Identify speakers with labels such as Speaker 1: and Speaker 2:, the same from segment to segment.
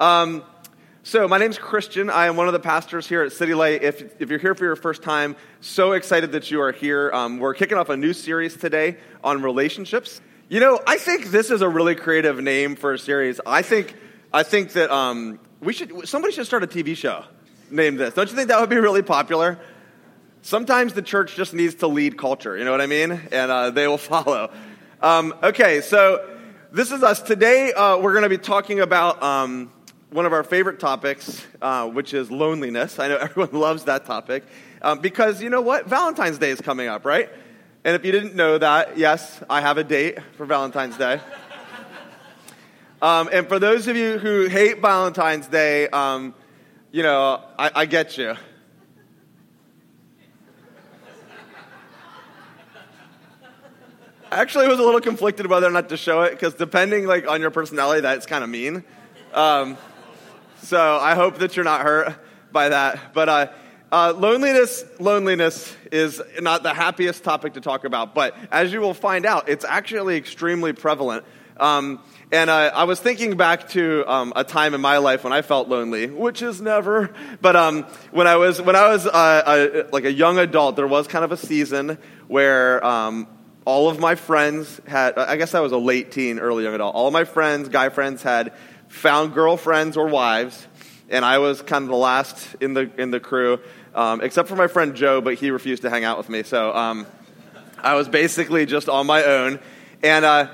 Speaker 1: Um, so, my name's Christian. I am one of the pastors here at City Light. If, if you're here for your first time, so excited that you are here. Um, we're kicking off a new series today on relationships. You know, I think this is a really creative name for a series. I think, I think that um, we should, somebody should start a TV show named this. Don't you think that would be really popular? Sometimes the church just needs to lead culture, you know what I mean? And uh, they will follow. Um, okay, so this is us. Today, uh, we're going to be talking about um, one of our favorite topics, uh, which is loneliness. I know everyone loves that topic um, because you know what? Valentine's Day is coming up, right? And if you didn't know that, yes, I have a date for Valentine's Day. Um, and for those of you who hate Valentine's Day, um, you know, I, I get you. Actually, I was a little conflicted whether or not to show it because depending like on your personality, that's kind of mean. Um, so I hope that you're not hurt by that. But uh, uh, loneliness, loneliness is not the happiest topic to talk about. But as you will find out, it's actually extremely prevalent. Um, and uh, I was thinking back to um, a time in my life when I felt lonely, which is never. But um, when I was when I was uh, a, like a young adult, there was kind of a season where um, all of my friends had. I guess I was a late teen, early young adult. All my friends, guy friends, had found girlfriends or wives, and I was kind of the last in the in the crew, um, except for my friend Joe, but he refused to hang out with me. So um, I was basically just on my own, and uh,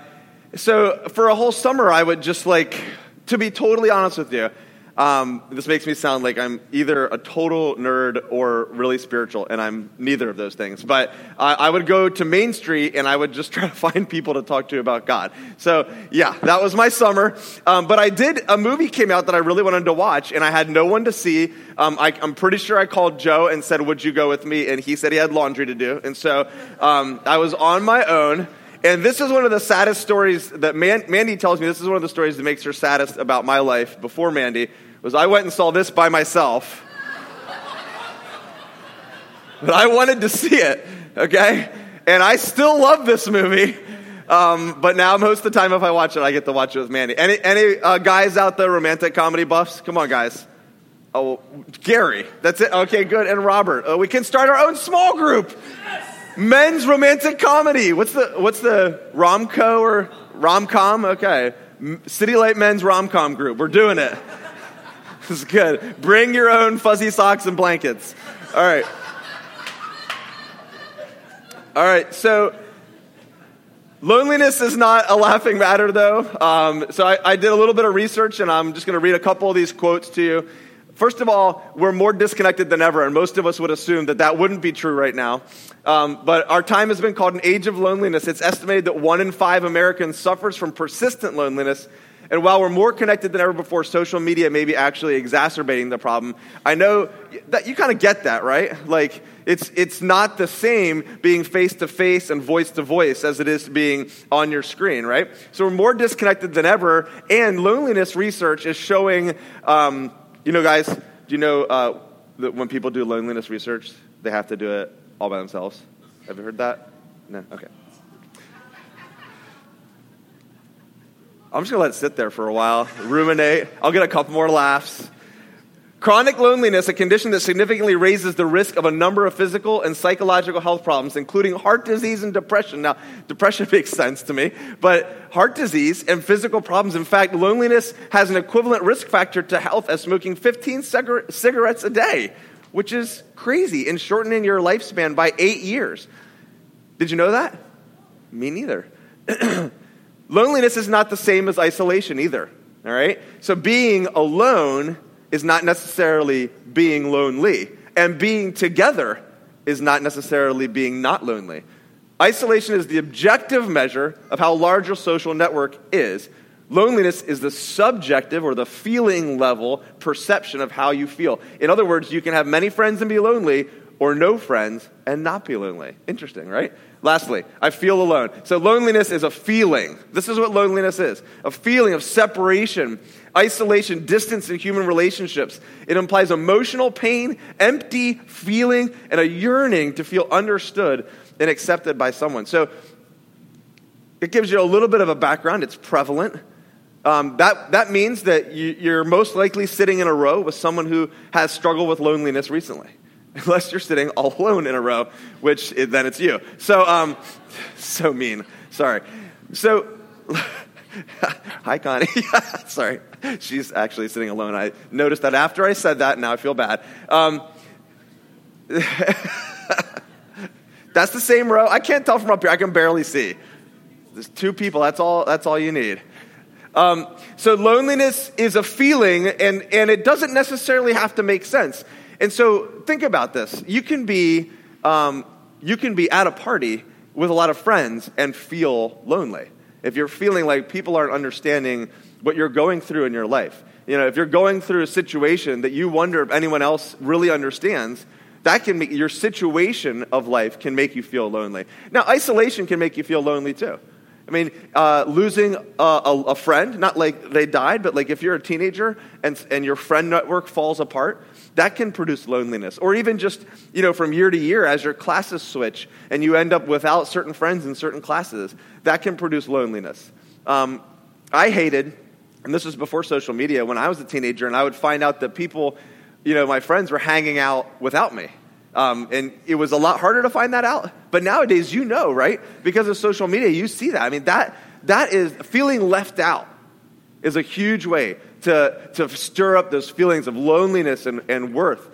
Speaker 1: so for a whole summer, I would just like to be totally honest with you. Um, this makes me sound like I'm either a total nerd or really spiritual, and I'm neither of those things. But I would go to Main Street and I would just try to find people to talk to about God. So, yeah, that was my summer. Um, but I did, a movie came out that I really wanted to watch, and I had no one to see. Um, I, am pretty sure I called Joe and said, Would you go with me? And he said he had laundry to do. And so um, I was on my own. And this is one of the saddest stories that Man- Mandy tells me. This is one of the stories that makes her saddest about my life before Mandy was I went and saw this by myself. but I wanted to see it, okay? And I still love this movie. Um, but now, most of the time, if I watch it, I get to watch it with Mandy. Any, any uh, guys out there, romantic comedy buffs? Come on, guys. Oh, Gary. That's it. Okay, good. And Robert. Uh, we can start our own small group. Men's romantic comedy. What's the what's the romco or romcom? Okay, City Light Men's romcom group. We're doing it. This is good. Bring your own fuzzy socks and blankets. All right. All right, so loneliness is not a laughing matter, though. Um, so I, I, did a little bit of research, and I'm just going to read a couple of these quotes to you. First of all, we're more disconnected than ever, and most of us would assume that that wouldn't be true right now. Um, but our time has been called an age of loneliness. It's estimated that one in five Americans suffers from persistent loneliness, and while we're more connected than ever before, social media may be actually exacerbating the problem. I know that you kind of get that, right? Like, it's, it's not the same being face to face and voice to voice as it is being on your screen, right? So we're more disconnected than ever, and loneliness research is showing, um, you know, guys, do you know uh, that when people do loneliness research, they have to do it all by themselves? Have you heard that? No? Okay. I'm just going to let it sit there for a while, ruminate. I'll get a couple more laughs. Chronic loneliness, a condition that significantly raises the risk of a number of physical and psychological health problems, including heart disease and depression. Now, depression makes sense to me, but heart disease and physical problems. In fact, loneliness has an equivalent risk factor to health as smoking 15 cigarettes a day, which is crazy and shortening your lifespan by eight years. Did you know that? Me neither. Loneliness is not the same as isolation either, all right? So being alone is not necessarily being lonely, and being together is not necessarily being not lonely. Isolation is the objective measure of how large your social network is. Loneliness is the subjective or the feeling level perception of how you feel. In other words, you can have many friends and be lonely, or no friends and not be lonely. Interesting, right? Lastly, I feel alone. So, loneliness is a feeling. This is what loneliness is a feeling of separation, isolation, distance in human relationships. It implies emotional pain, empty feeling, and a yearning to feel understood and accepted by someone. So, it gives you a little bit of a background. It's prevalent. Um, that, that means that you, you're most likely sitting in a row with someone who has struggled with loneliness recently. Unless you're sitting all alone in a row, which then it's you. So, um, so mean. Sorry. So, hi, Connie. Sorry. She's actually sitting alone. I noticed that after I said that, now I feel bad. Um, that's the same row. I can't tell from up here. I can barely see. There's two people. That's all, that's all you need. Um, so loneliness is a feeling, and, and it doesn't necessarily have to make sense. And so think about this. You can be, um, you can be at a party with a lot of friends and feel lonely. If you're feeling like people aren't understanding what you're going through in your life. You know, if you're going through a situation that you wonder if anyone else really understands, that can make your situation of life can make you feel lonely. Now, isolation can make you feel lonely too. I mean, uh, losing a, a, a, friend, not like they died, but like if you're a teenager and, and your friend network falls apart, that can produce loneliness. Or even just, you know, from year to year as your classes switch and you end up without certain friends in certain classes, that can produce loneliness. Um, I hated, and this was before social media, when I was a teenager, and I would find out that people, you know, my friends were hanging out without me. Um, and it was a lot harder to find that out. But nowadays, you know, right? Because of social media, you see that. I mean, that, that is feeling left out is a huge way to, to stir up those feelings of loneliness and, and worth.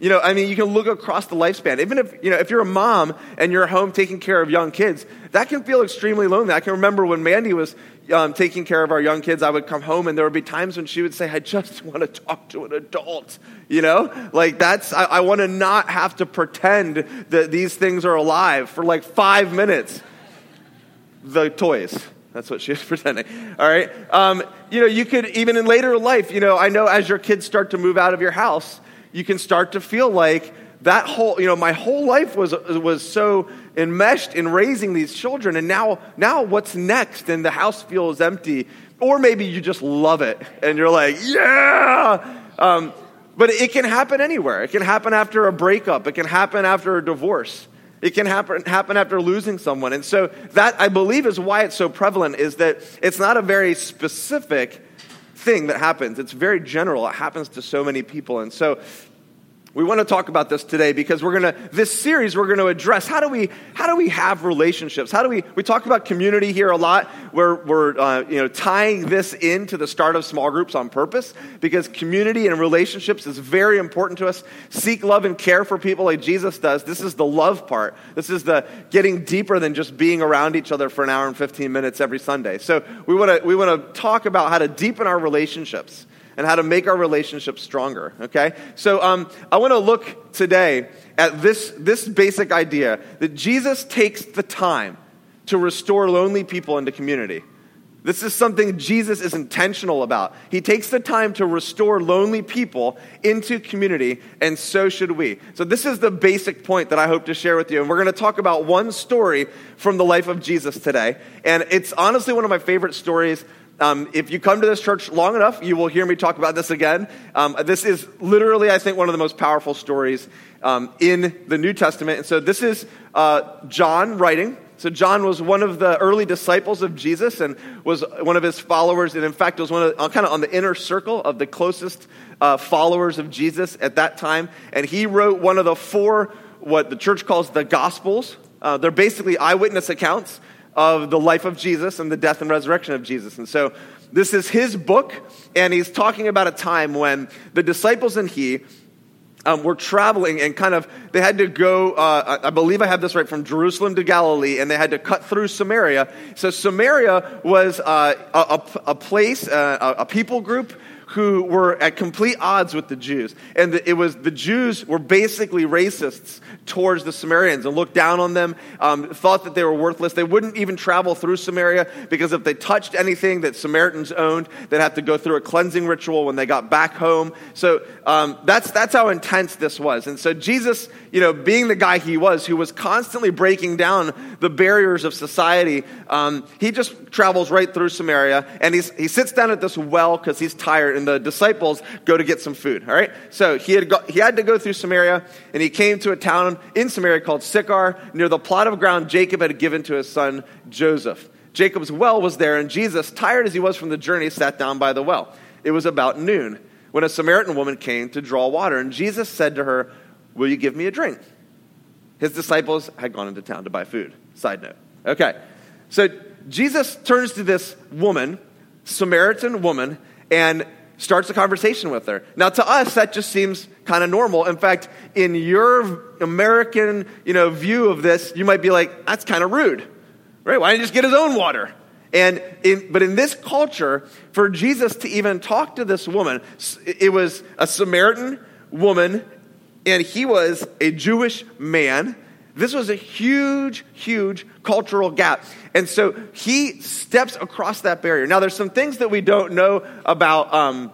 Speaker 1: You know, I mean, you can look across the lifespan. Even if, you know, if you're a mom and you're home taking care of young kids, that can feel extremely lonely. I can remember when Mandy was um, taking care of our young kids, I would come home and there would be times when she would say, I just want to talk to an adult. You know? Like that's, I, I want to not have to pretend that these things are alive for like five minutes. The toys. That's what she was pretending. All right. Um, you know, you could, even in later life, you know, I know as your kids start to move out of your house, you can start to feel like that whole, you know, my whole life was, was so enmeshed in raising these children. And now, now what's next? And the house feels empty. Or maybe you just love it and you're like, yeah. Um, but it can happen anywhere. It can happen after a breakup. It can happen after a divorce. It can happen, happen after losing someone. And so that, I believe, is why it's so prevalent, is that it's not a very specific thing that happens. It's very general. It happens to so many people. And so we want to talk about this today because we're going to, this series, we're going to address how do we, how do we have relationships? How do we, we talk about community here a lot. We're, we're uh, you know, tying this into the start of small groups on purpose because community and relationships is very important to us. Seek love and care for people like Jesus does. This is the love part. This is the getting deeper than just being around each other for an hour and 15 minutes every Sunday. So we want to, we want to talk about how to deepen our relationships and how to make our relationships stronger, okay? So um, I want to look today at this, this basic idea that Jesus takes the time to restore lonely people into community. This is something Jesus is intentional about. He takes the time to restore lonely people into community, and so should we. So, this is the basic point that I hope to share with you. And we're going to talk about one story from the life of Jesus today. And it's honestly one of my favorite stories um, if you come to this church long enough, you will hear me talk about this again. Um, this is literally, I think, one of the most powerful stories um, in the New Testament. And so this is uh, John writing. So John was one of the early disciples of Jesus and was one of his followers, and in fact was one of uh, kind of on the inner circle of the closest uh, followers of Jesus at that time. And he wrote one of the four what the church calls the Gospels. Uh, they're basically eyewitness accounts of the life of Jesus and the death and resurrection of Jesus. And so this is his book, and he's talking about a time when the disciples and he um, were traveling and kind of, they had to go, uh, I believe I have this right, from Jerusalem to Galilee, and they had to cut through Samaria. So Samaria was uh, a, a, place, uh, a people group who were at complete odds with the Jews. And it was the Jews were basically racists towards the Samaritans and looked down on them, um, thought that they were worthless. They wouldn't even travel through Samaria because if they touched anything that Samaritans owned, they'd have to go through a cleansing ritual when they got back home. So um, that's, that's how intense this was. And so Jesus, you know, being the guy he was, who was constantly breaking down the barriers of society, um, he just travels right through Samaria and he's, he sits down at this well because he's tired and the disciples go to get some food. All right? So he had, he had to go through Samaria, and he came to a town in Samaria called Sychar, near the plot of ground Jacob had given to his son Joseph. Jacob's well was there, and Jesus, tired as he was from the journey, sat down by the well. It was about noon when a Samaritan woman came to draw water, and Jesus said to her, Will you give me a drink? His disciples had gone into town to buy food. Side note. Okay. So Jesus turns to this woman, Samaritan woman, and starts a conversation with her. Now, to us, that just seems kind of normal. In fact, in your American, you know, view of this, you might be like, that's kind of rude, right? Why didn't he just get his own water? And in, but in this culture, for Jesus to even talk to this woman, it was a Samaritan woman, and he was a Jewish man. This was a huge, huge cultural gap. And so he steps across that barrier. Now, there's some things that we don't know about um,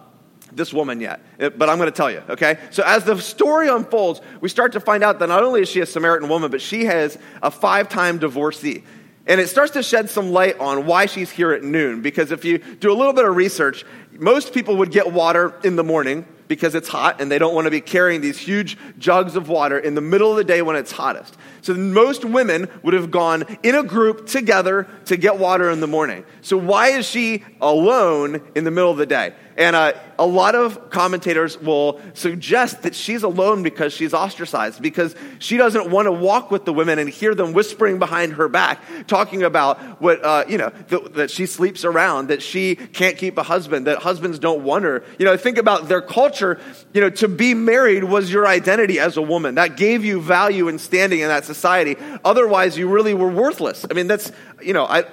Speaker 1: this woman yet, but I'm going to tell you, okay? So as the story unfolds, we start to find out that not only is she a Samaritan woman, but she has a five time divorcee. And it starts to shed some light on why she's here at noon. Because if you do a little bit of research, most people would get water in the morning because it's hot and they don't want to be carrying these huge jugs of water in the middle of the day when it's hottest. So most women would have gone in a group together to get water in the morning. So why is she alone in the middle of the day? And uh, a lot of commentators will suggest that she's alone because she's ostracized, because she doesn't want to walk with the women and hear them whispering behind her back, talking about what, uh, you know, th- that she sleeps around, that she can't keep a husband, that husbands don't want her. You know, think about their culture. You know, to be married was your identity as a woman. That gave you value and standing in that society. Otherwise, you really were worthless. I mean, that's, you know, I,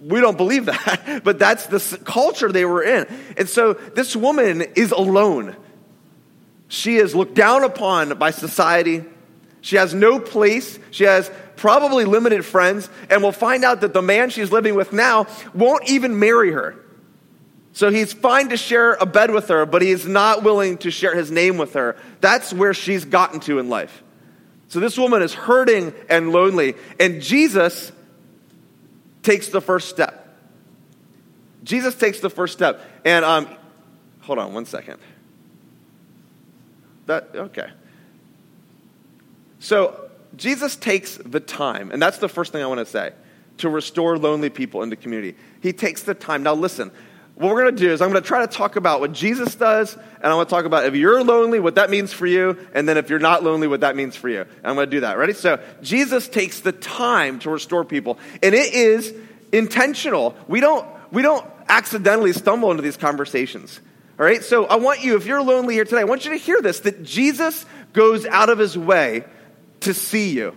Speaker 1: we don't believe that, but that's the culture they were in. And so this woman is alone. She is looked down upon by society. She has no place. She has probably limited friends. And we'll find out that the man she's living with now won't even marry her. So he's fine to share a bed with her, but he is not willing to share his name with her. That's where she's gotten to in life. So this woman is hurting and lonely. And Jesus takes the first step. Jesus takes the first step. And um, hold on one second. That okay. So Jesus takes the time, and that's the first thing I want to say, to restore lonely people in the community. He takes the time. Now listen, what we're going to do is I'm going to try to talk about what Jesus does, and I want to talk about if you're lonely, what that means for you, and then if you're not lonely, what that means for you. And I'm going to do that. Ready? So Jesus takes the time to restore people, and it is intentional. We don't, we don't accidentally stumble into these conversations. All right? So I want you, if you're lonely here today, I want you to hear this that Jesus goes out of his way to see you.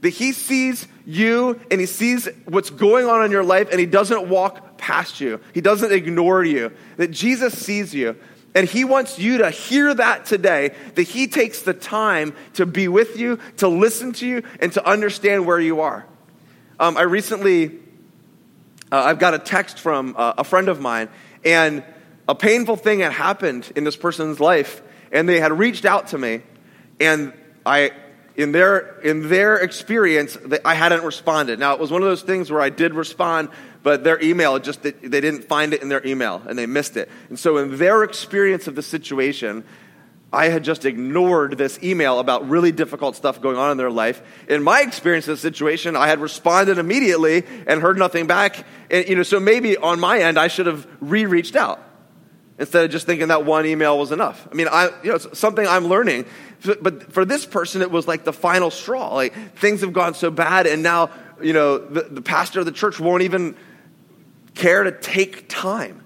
Speaker 1: That he sees you and he sees what's going on in your life and he doesn't walk past you. He doesn't ignore you. That Jesus sees you. And he wants you to hear that today, that he takes the time to be with you, to listen to you, and to understand where you are. Um, I recently, uh, I've got a text from uh, a friend of mine, and a painful thing had happened in this person's life, and they had reached out to me, and I, in their in their experience, I hadn't responded. Now it was one of those things where I did respond, but their email just they, didn't find it in their email and they missed it. And so in their experience of the situation, I had just ignored this email about really difficult stuff going on in their life. In my experience of the situation, I had responded immediately and heard nothing back. And, you know, so maybe on my end, I should have re-reached out instead of just thinking that one email was enough. I mean, I, you know, it's something I'm learning. But for this person, it was like the final straw. Like things have gone so bad, and now, you know, the, the pastor of the church won't even care to take time,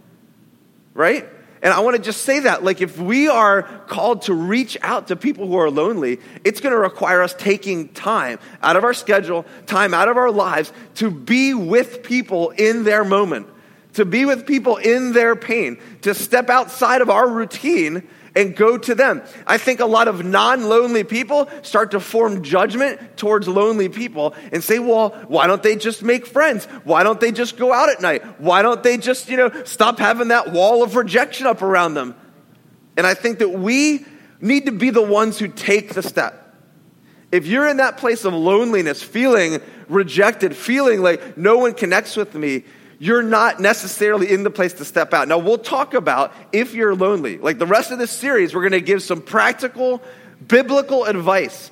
Speaker 1: right? And I want to just say that, like, if we are called to reach out to people who are lonely, it's going to require us taking time out of our schedule, time out of our lives to be with people in their moment, to be with people in their pain, to step outside of our routine and go to them. I think a lot of non lonely people start to form judgment towards lonely people and say, well, why don't they just make friends? Why don't they just go out at night? Why don't they just, you know, stop having that wall of rejection up around them? And I think that we need to be the ones who take the step. If you're in that place of loneliness, feeling rejected, feeling like no one connects with me, you're not necessarily in the place to step out. Now, we'll talk about if you're lonely. Like the rest of this series, we're going to give some practical, biblical advice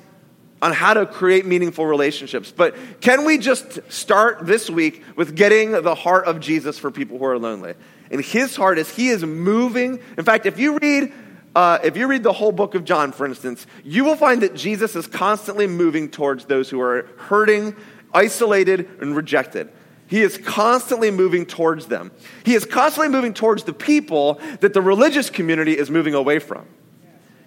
Speaker 1: on how to create meaningful relationships. But can we just start this week with getting the heart of Jesus for people who are lonely? And his heart is he is moving. In fact, if you read uh, if you read the whole book of John, for instance, you will find that Jesus is constantly moving towards those who are hurting, isolated, and rejected. He is constantly moving towards them. He is constantly moving towards the people that the religious community is moving away from.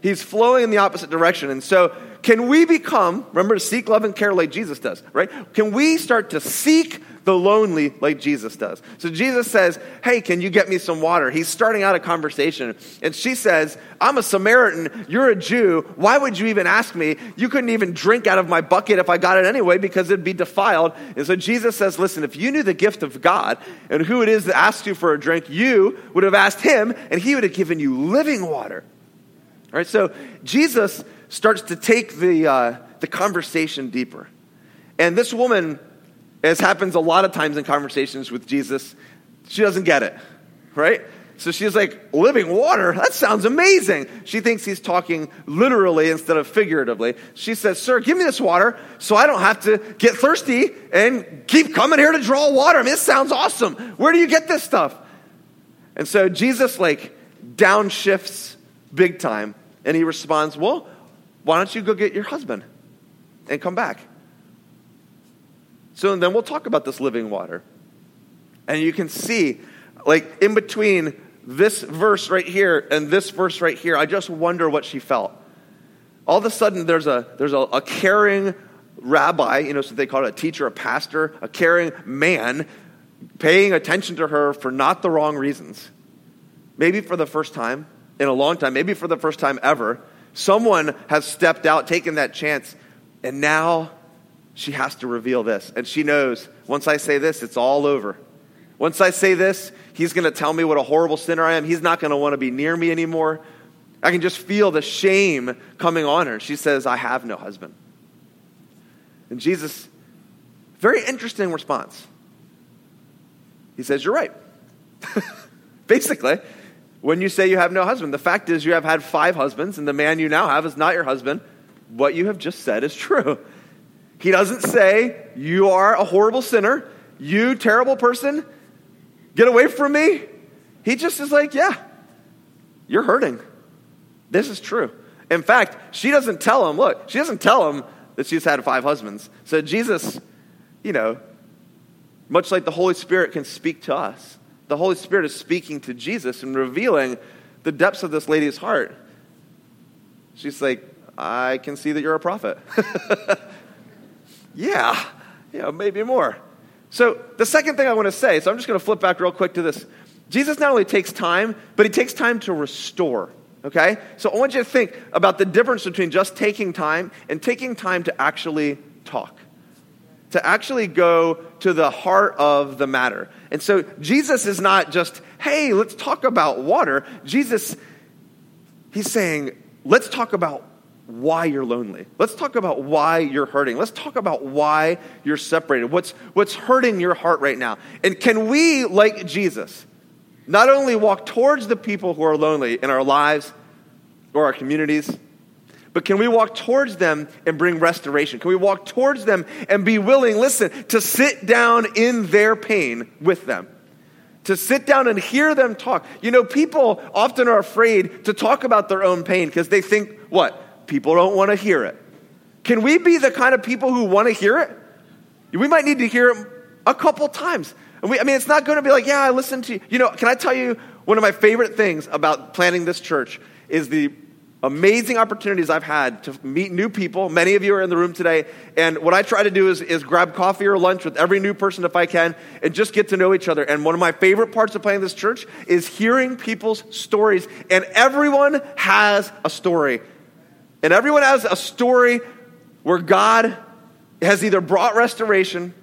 Speaker 1: He's flowing in the opposite direction. And so, can we become, remember to seek love and care like Jesus does, right? Can we start to seek the lonely like Jesus does? So, Jesus says, Hey, can you get me some water? He's starting out a conversation. And she says, I'm a Samaritan. You're a Jew. Why would you even ask me? You couldn't even drink out of my bucket if I got it anyway because it'd be defiled. And so, Jesus says, Listen, if you knew the gift of God and who it is that asked you for a drink, you would have asked him and he would have given you living water. All right, so Jesus starts to take the, uh, the conversation deeper. And this woman, as happens a lot of times in conversations with Jesus, she doesn't get it, right? So she's like, living water? That sounds amazing. She thinks he's talking literally instead of figuratively. She says, Sir, give me this water so I don't have to get thirsty and keep coming here to draw water. I mean, this sounds awesome. Where do you get this stuff? And so Jesus, like, downshifts big time and he responds, Well, why don't you go get your husband and come back? So then we'll talk about this living water. And you can see, like, in between this verse right here and this verse right here, I just wonder what she felt. All of a sudden, there's a, there's a, a caring rabbi, you know, so they call it a teacher, a pastor, a caring man, paying attention to her for not the wrong reasons. Maybe for the first time, in a long time, maybe for the first time ever, someone has stepped out, taken that chance, and now she has to reveal this. And she knows once I say this, it's all over. Once I say this, he's going to tell me what a horrible sinner I am. He's not going to want to be near me anymore. I can just feel the shame coming on her. She says, I have no husband. And Jesus, very interesting response. He says, You're right. Basically, when you say you have no husband. The fact is, you have had five husbands, and the man you now have is not your husband. What you have just said is true. He doesn't say, You are a horrible sinner, you terrible person, get away from me. He just is like, Yeah, you're hurting. This is true. In fact, she doesn't tell him, look, she doesn't tell him that she's had five husbands. So Jesus, you know, much like the Holy Spirit can speak to us, the Holy Spirit is speaking to Jesus and revealing the depths of this lady's heart. She's like, I can see that you're a prophet. yeah, yeah, maybe more. So, the second thing I want to say, so I'm just going to flip back real quick to this. Jesus not only takes time, but he takes time to restore. Okay? So, I want you to think about the difference between just taking time and taking time to actually talk to actually go to the heart of the matter. And so Jesus is not just, hey, let's talk about water. Jesus, he's saying, let's talk about why you're lonely. Let's talk about why you're hurting. Let's talk about why you're separated. What's, what's hurting your heart right now? And can we, like Jesus, not only walk towards the people who are lonely in our lives or our communities, but can we walk towards them and bring restoration? Can we walk towards them and be willing, listen, to sit down in their pain with them? To sit down and hear them talk. You know, people often are afraid to talk about their own pain because they think, what? People don't want to hear it. Can we be the kind of people who want to hear it? We might need to hear it a couple times. And we, I mean, it's not going to be like, yeah, I listened to you. You know, can I tell you one of my favorite things about planning this church is the amazing opportunities I've had to meet new people. Many of you are in the room today. And what I try to do is, is grab coffee or lunch with every new person if I can and just get to know each other. And one of my favorite parts of planning this church is hearing people's stories. And everyone has a story. And everyone has a story where God has either brought restoration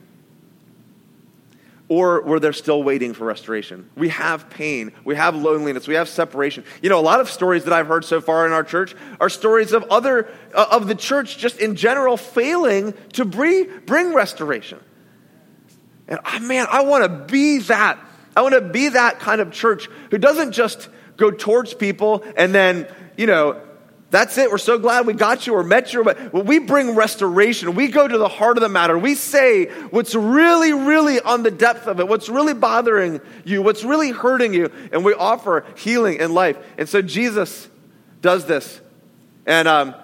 Speaker 1: or where they're still waiting for restoration. We have pain, we have loneliness, we have separation. You know, a lot of stories that I've heard so far in our church are stories of other uh, of the church just in general failing to bring, bring restoration. And oh, man, I want to be that. I want to be that kind of church who doesn't just go towards people and then, you know, That's it. We're so glad we got you or met you. But we bring restoration. We go to the heart of the matter. We say what's really, really on the depth of it, what's really bothering you, what's really hurting you, and we offer healing and life. And so Jesus does this. And um,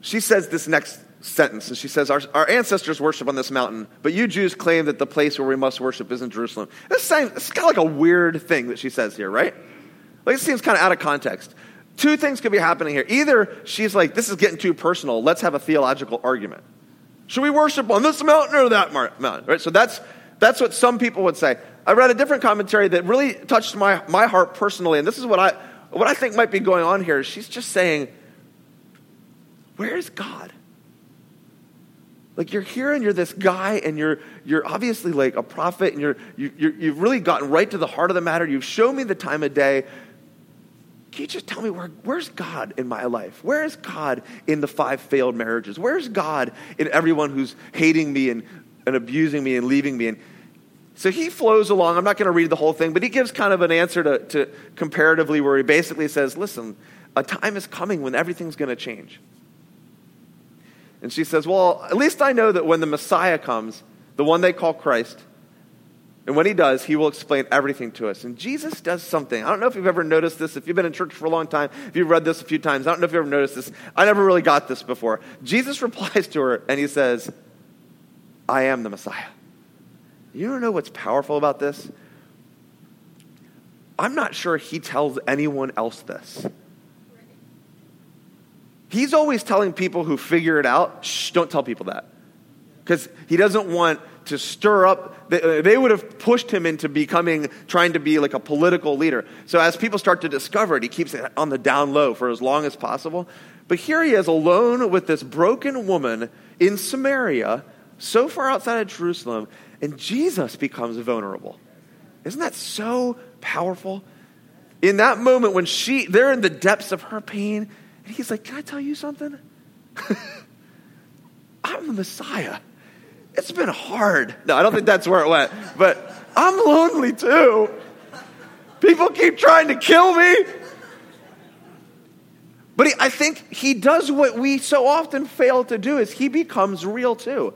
Speaker 1: she says this next sentence. And she says, our, our, ancestors worship on this mountain, but you Jews claim that the place where we must worship is in Jerusalem. This is kind of like a weird thing that she says here, right? Like it seems kind of out of context. Two things could be happening here. Either she's like, this is getting too personal. Let's have a theological argument. Should we worship on this mountain or that mountain? Right? So that's, that's what some people would say. I read a different commentary that really touched my, my heart personally, and this is what I, what I think might be going on here. She's just saying, where is God? Like you're here and you're this guy and you're, you're obviously like a prophet and you're, you, you you've really gotten right to the heart of the matter. You've shown me the time of day. Can you just tell me where, where's God in my life? Where is God in the five failed marriages? Where's God in everyone who's hating me and, and abusing me and leaving me? And so he flows along. I'm not going to read the whole thing, but he gives kind of an answer to, to comparatively where he basically says, listen, a time is coming when everything's going to change. And she says, Well, at least I know that when the Messiah comes, the one they call Christ, and when he does, he will explain everything to us. And Jesus does something. I don't know if you've ever noticed this. If you've been in church for a long time, if you've read this a few times, I don't know if you've ever noticed this. I never really got this before. Jesus replies to her and he says, I am the Messiah. You don't know what's powerful about this? I'm not sure he tells anyone else this. He's always telling people who figure it out, shh, don't tell people that. Because he doesn't want to stir up, uh, they would have pushed him into becoming, trying to be like a political leader. So as people start to discover it, he keeps it on the down low for as long as possible. But here he is alone with this broken woman in Samaria, so far outside of Jerusalem, and Jesus becomes vulnerable. Isn't that so powerful? In that moment when she, they're in the depths of her pain, and he's like, Can I tell you something? I'm the Messiah. It's been hard. No, I don't think that's where it went, but I'm lonely too. People keep trying to kill me. But he, I think he does what we so often fail to do is he becomes real too.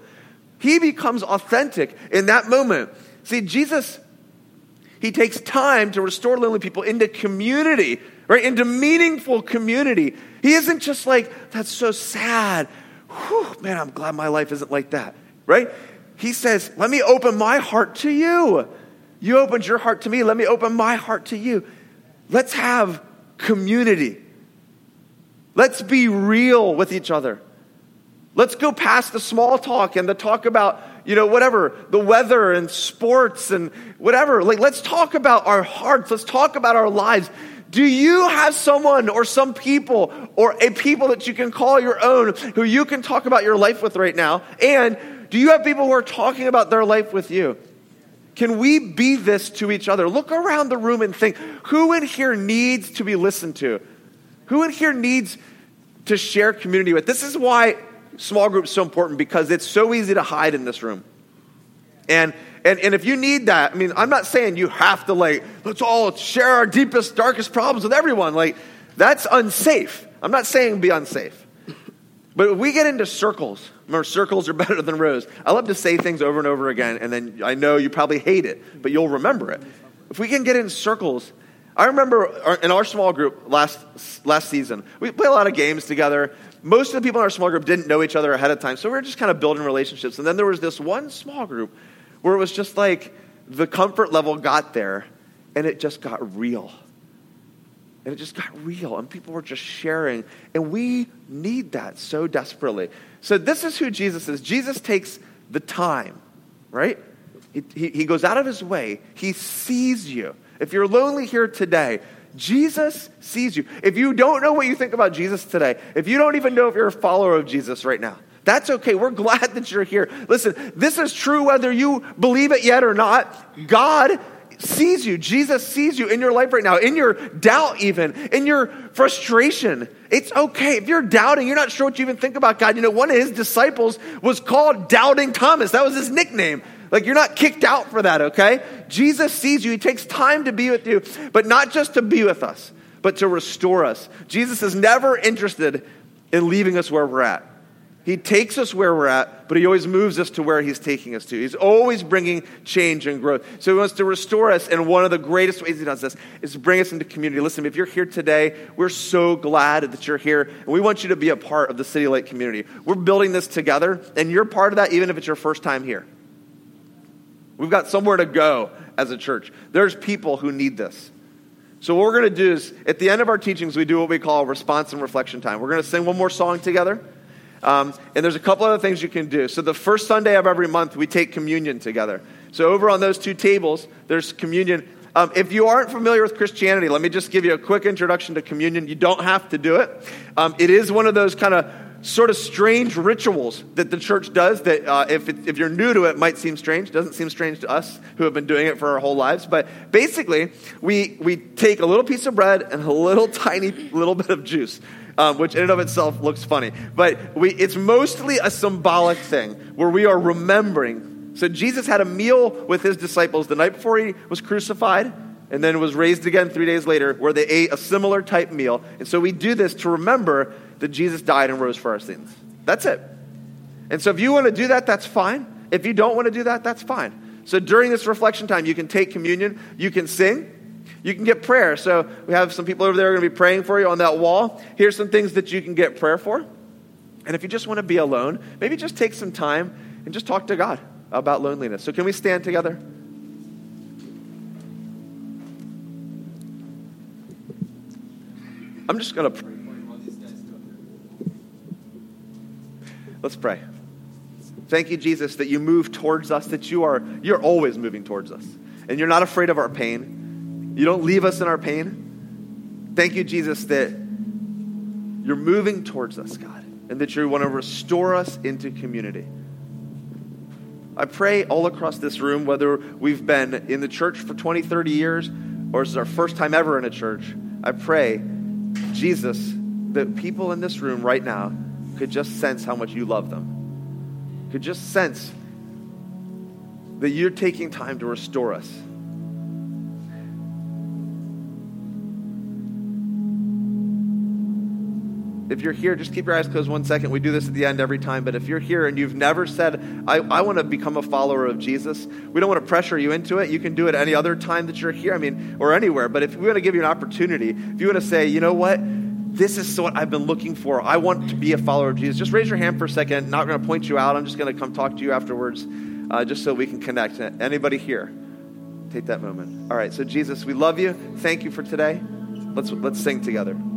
Speaker 1: He becomes authentic in that moment. See, Jesus, he takes time to restore lonely people into community right? Into meaningful community. He isn't just like, that's so sad. Whew, man, I'm glad my life isn't like that, right? He says, let me open my heart to you. You opened your heart to me. Let me open my heart to you. Let's have community. Let's be real with each other. Let's go past the small talk and the talk about, you know, whatever, the weather and sports and whatever. Like, let's talk about our hearts. Let's talk about our lives. Do you have someone or some people or a people that you can call your own who you can talk about your life with right now? And do you have people who are talking about their life with you? Can we be this to each other? Look around the room and think who in here needs to be listened to? Who in here needs to share community with? This is why small groups so important because it's so easy to hide in this room. And and, and if you need that, I mean, I'm not saying you have to, like, let's all share our deepest, darkest problems with everyone. Like, that's unsafe. I'm not saying be unsafe. But if we get into circles, remember, circles are better than rows. I love to say things over and over again, and then I know you probably hate it, but you'll remember it. If we can get in circles, I remember in our small group last, last season, we played a lot of games together. Most of the people in our small group didn't know each other ahead of time, so we were just kind of building relationships. And then there was this one small group where it was just like the comfort level got there and it just got real. And it just got real, and people were just sharing. And we need that so desperately. So, this is who Jesus is. Jesus takes the time, right? He, he, he goes out of his way, he sees you. If you're lonely here today, Jesus sees you. If you don't know what you think about Jesus today, if you don't even know if you're a follower of Jesus right now, that's okay. We're glad that you're here. Listen, this is true whether you believe it yet or not. God sees you. Jesus sees you in your life right now, in your doubt, even, in your frustration. It's okay. If you're doubting, you're not sure what you even think about God. You know, one of his disciples was called Doubting Thomas. That was his nickname. Like, you're not kicked out for that, okay? Jesus sees you. He takes time to be with you, but not just to be with us, but to restore us. Jesus is never interested in leaving us where we're at. He takes us where we're at, but he always moves us to where he's taking us to. He's always bringing change and growth. So he wants to restore us, and one of the greatest ways he does this is to bring us into community. Listen, if you're here today, we're so glad that you're here, and we want you to be a part of the City Light community. We're building this together, and you're part of that even if it's your first time here. We've got somewhere to go as a church. There's people who need this. So, what we're going to do is, at the end of our teachings, we do what we call response and reflection time. We're going to sing one more song together. Um, and there's a couple other things you can do. So the first Sunday of every month, we take communion together. So over on those two tables, there's communion. Um, if you aren't familiar with Christianity, let me just give you a quick introduction to communion. You don't have to do it. Um, it is one of those kind of sort of strange rituals that the church does that uh, if, it, if you're new to it might seem strange doesn't seem strange to us who have been doing it for our whole lives but basically we, we take a little piece of bread and a little tiny little bit of juice um, which in and of itself looks funny. But we, it's mostly a symbolic thing where we are remembering. So Jesus had a meal with his disciples the night before he was crucified and then was raised again three days later where they ate a similar type meal. And so we do this to remember that Jesus died and rose for our sins. That's it. And so if you want to do that, that's fine. If you don't want to do that, that's fine. So during this reflection time, you can take communion, you can sing, you can get prayer. So we have some people over there are going to be praying for you on that wall. Here's some things that you can get prayer for. And if you just want to be alone, maybe just take some time and just talk to God about loneliness. So can we stand together? I'm just going to pray. Let's pray. Thank you, Jesus, that you move towards us, that you are you're always moving towards us. And you're not afraid of our pain. You don't leave us in our pain. Thank you, Jesus, that you're moving towards us, God, and that you want to restore us into community. I pray all across this room, whether we've been in the church for 20, 30 years, or this is our first time ever in a church, I pray, Jesus, that people in this room right now could just sense how much you love them, could just sense that you're taking time to restore us. If you're here, just keep your eyes closed one second. We do this at the end every time. But if you're here and you've never said, I, I want to become a follower of Jesus, we don't want to pressure you into it. You can do it any other time that you're here, I mean, or anywhere. But if we want to give you an opportunity, if you want to say, you know what? This is what I've been looking for. I want to be a follower of Jesus. Just raise your hand for a second. Not going to point you out. I'm just going to come talk to you afterwards, uh, just so we can connect. Anybody here? Take that moment. All right. So Jesus, we love you. Thank you for today. Let's let's sing together.